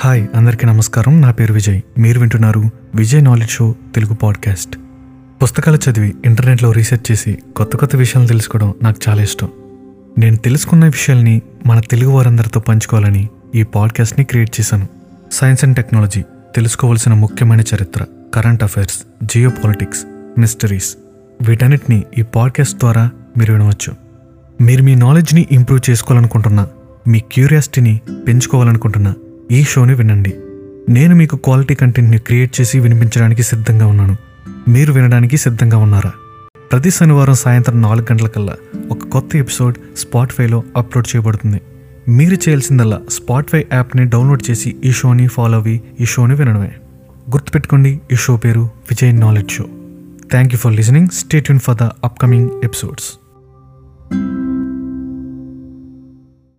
Hi అందరికీ నమస్కారం. నా పేరు విజయ్. మీరు వింటున్నారు Vijay knowledge show Telugu podcast. పుస్తకాలు చదివి ఇంటర్నెట్లో రీసెర్చ్ చేసి కొత్త కొత్త విషయాలు తెలుసుకోవడం నాకు చాలా ఇష్టం. నేను తెలుసుకున్న విషయాల్ని మన తెలుగు వారందరితో పంచుకోవాలని ఈ పాడ్కాస్ట్ని క్రియేట్ చేశాను. సైన్స్ అండ్ టెక్నాలజీ తెలుసుకోవాల్సిన ముఖ్యమైన చరిత్ర current affairs geo politics mysteries వీటన్నిటిని ఈ పాడ్కాస్ట్ ద్వారా మీరు వినవచ్చు. మీరు మీ నాలెడ్జ్ని ఇంప్రూవ్ చేసుకోవాలనుకుంటున్నా మీ క్యూరియాసిటీని పెంచుకోవాలనుకుంటున్నా ఈ షోని వినండి. నేను మీకు క్వాలిటీ కంటెంట్ని క్రియేట్ చేసి వినిపించడానికి సిద్ధంగా ఉన్నాను. మీరు వినడానికి సిద్ధంగా ఉన్నారా? ప్రతి శనివారం సాయంత్రం నాలుగు గంటలకల్లా ఒక కొత్త ఎపిసోడ్ స్పాట్ఫైలో అప్లోడ్ చేయబడుతుంది. మీరు చేయాల్సిందల్లా స్పాట్ఫై యాప్ని డౌన్లోడ్ చేసి ఈ షోని ఫాలో అవి ఈ షోని వినడమే. గుర్తుపెట్టుకోండి ఈ షో పేరు Vijay knowledge show. Thank you for listening stay Yoon for the upcoming episodes